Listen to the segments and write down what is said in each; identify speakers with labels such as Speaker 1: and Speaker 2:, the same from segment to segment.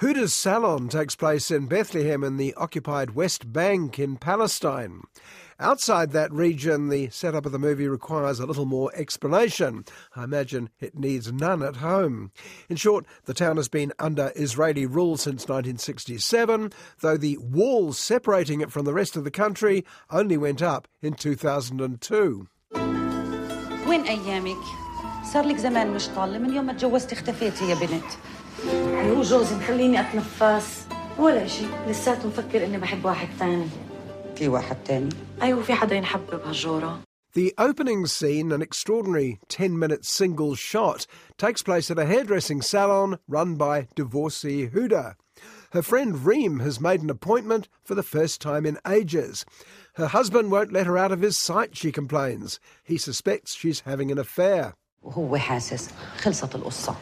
Speaker 1: Huda's Salon takes place in Bethlehem in the occupied West Bank in Palestine. Outside that region, the setup of the movie requires a little more explanation. I imagine it needs none at home. In short, the town has been under Israeli rule since 1967, though the walls separating it from the rest of the country only went up in 2002.
Speaker 2: وين أيامك؟ صار لك زمان مش طالة من يوم ما تجوزت اختفيتي يا بنت
Speaker 3: هو جوزي مخليني اتنفس ولا شيء لساته مفكر اني بحب واحد ثاني
Speaker 2: في واحد تاني
Speaker 3: ايوه في حدا ينحب بهالجوره
Speaker 1: The opening scene, an extraordinary 10 minute single shot, takes place at a hairdressing salon run by divorcee Huda. Her friend Reem has made an appointment for the first time in ages. Her husband won't let her out of his sight, she complains. He suspects she's having an affair.
Speaker 2: وهو حاسس خلصت القصة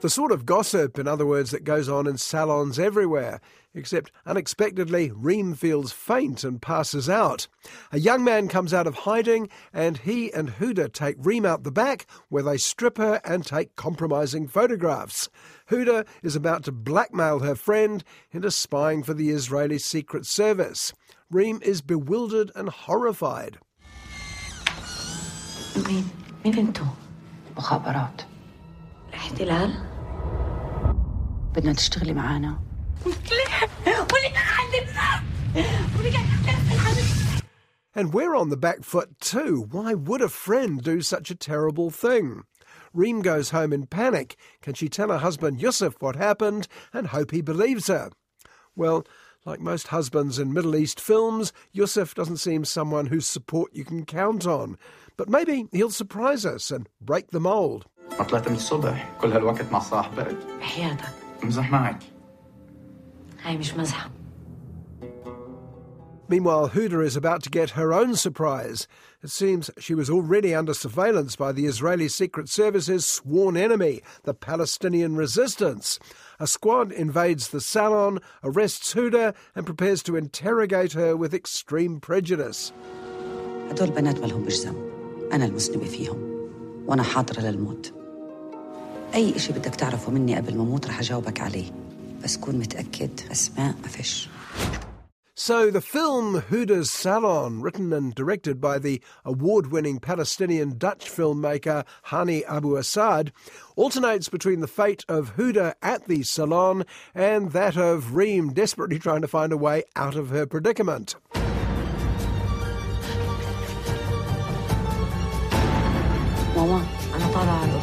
Speaker 1: The sort of gossip, in other words, that goes on in salons everywhere. Except unexpectedly, Reem feels faint and passes out. A young man comes out of hiding, and he and Huda take Reem out the back, where they strip her and take compromising photographs. Huda is about to blackmail her friend into spying for the Israeli Secret Service. Reem is bewildered and horrified.
Speaker 3: مين؟ مين انتو؟
Speaker 2: مخابرات
Speaker 3: الاحتلال؟
Speaker 2: بدنا تشتغلي معنا
Speaker 3: ولي علمنا ولي علمنا
Speaker 1: And we're on the back foot too. Why would a friend do such a terrible thing? Reem goes home in panic. Can she tell her husband Yusuf what happened and hope he believes her? Well, like most husbands in Middle East films, Yusuf doesn't seem someone whose support you can count on. But maybe he'll surprise us and break the mould.
Speaker 4: ما طلعت من الصبح كل هالوقت مع صاحبك
Speaker 3: بحياتك
Speaker 4: امزح معك
Speaker 3: هاي مش مزحه
Speaker 1: Meanwhile, Huda is about to get her own surprise. It seems she was already under surveillance by the Israeli Secret Service's sworn enemy, the Palestinian resistance. A squad invades the salon, arrests Huda, and prepares to interrogate her with extreme prejudice.
Speaker 2: هدول بنات مالهم مش ذنب أنا المذنبة فيهم وأنا حاضرة للموت أي إشي بدك تعرفه مني قبل ما أموت رح أجاوبك عليه بس كون متأكد أسماء ما فيش
Speaker 1: So, the film Huda's Salon, written and directed by the award winning Palestinian Dutch filmmaker Hani Abu Assad, alternates between the fate of Huda at the salon and that of Reem desperately trying to find a way out of her predicament.
Speaker 3: ماما انا طالعه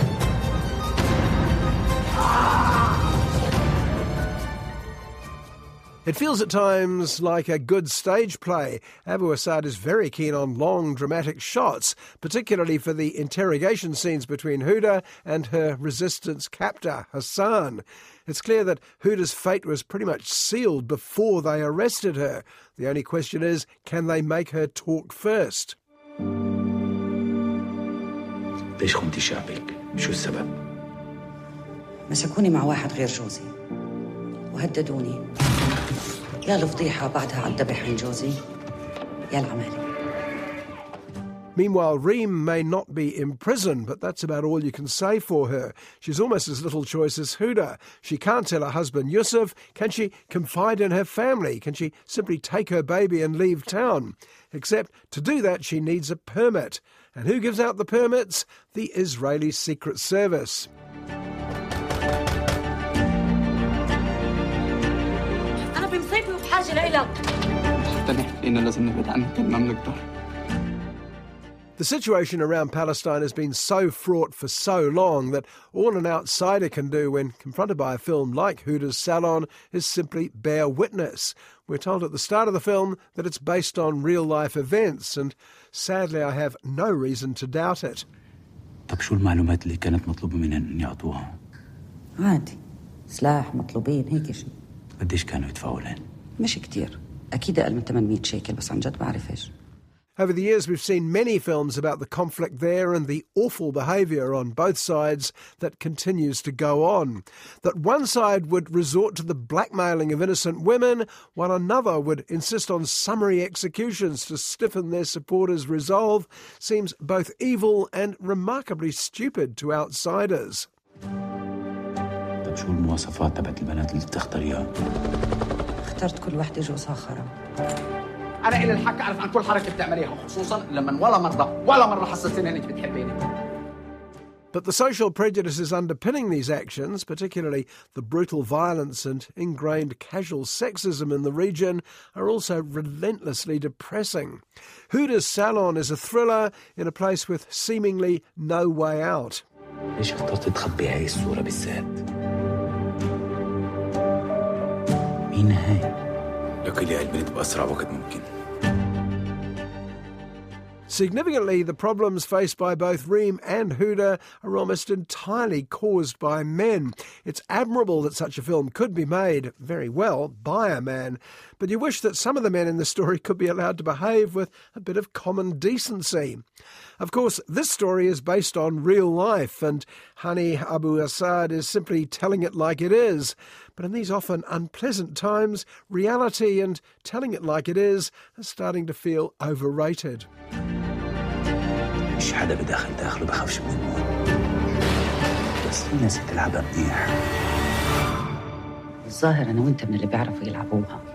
Speaker 1: It feels at times like a good stage play. Abu Assad is very keen on long, dramatic shots, particularly for the interrogation scenes between Huda and her resistance captor, Hassan. It's clear that Huda's fate was pretty much sealed before they arrested her. The only question is can they make her talk first?
Speaker 4: ليش خنتي شعبك؟ شو السبب؟
Speaker 2: مسكوني مع واحد غير جوزي وهددوني يا الفضيحة بعدها على الذبح عن جوزي يا العمالة
Speaker 1: Meanwhile, Reem may not be imprisoned, but that's about all you can say for her. She's almost as little choice as Huda. She can't tell her husband Yusuf. Can she confide in her family? Can she simply take her baby and leave town? Except to do that, she needs a permit. And who gives out the permits? The Israeli Secret Service. The situation around Palestine has been so fraught for so long that all an outsider can do when confronted by a film like Huda's Salon is simply bear witness. We're told at the start of the film that it's based on real life events, and sadly, I have no reason to doubt it.
Speaker 4: طب شو المعلومات اللي كانت مطلوبة منهم إن يعطوها؟
Speaker 2: عادي سلاح مطلوبين هيك شيء
Speaker 4: قديش كانوا يدفعوا لهم؟
Speaker 2: مش كتير أكيد أقل من 800 شيكل بس عن جد بعرفش
Speaker 1: Over the years, we've seen many films about the conflict there and the awful behaviour on both sides that continues to go on. That one side would resort to the blackmailing of innocent women, while another would insist on summary executions to stiffen their supporters' resolve, seems both evil and remarkably stupid to outsiders.
Speaker 4: طب شو المواصفات تبعت البنات اللي بتختاريها؟
Speaker 2: اخترت كل وحدة جوزها خرا
Speaker 5: انا الي الحق اعرف عن كل حركه بتعمليها خصوصا لما ولا مره ولا مره حسستيني انك بتحبيني
Speaker 1: But the social prejudices underpinning these actions, particularly the brutal violence and ingrained casual sexism in the region, are also relentlessly depressing. Huda's Salon is a thriller in a place with seemingly no way out.
Speaker 4: ليش اخترت تخبي هاي الصورة بالذات؟ مين هاي؟ لك لي البنت بأسرع وقت ممكن
Speaker 1: Significantly, the problems faced by both Reem and Huda are almost entirely caused by men. It's admirable that such a film could be made very well by a man, but you wish that some of the men in the story could be allowed to behave with a bit of common decency. Of course, this story is based on real life, and Hani Abu Assad is simply telling it like it is. But in these often unpleasant times, reality and telling it like it is are starting to feel overrated.
Speaker 4: مش حدا بداخل داخله بخافش من الموت بس في ناس بتلعبها منيح
Speaker 2: الظاهر أنا وأنت من اللي بيعرفوا يلعبوها